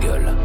gueule.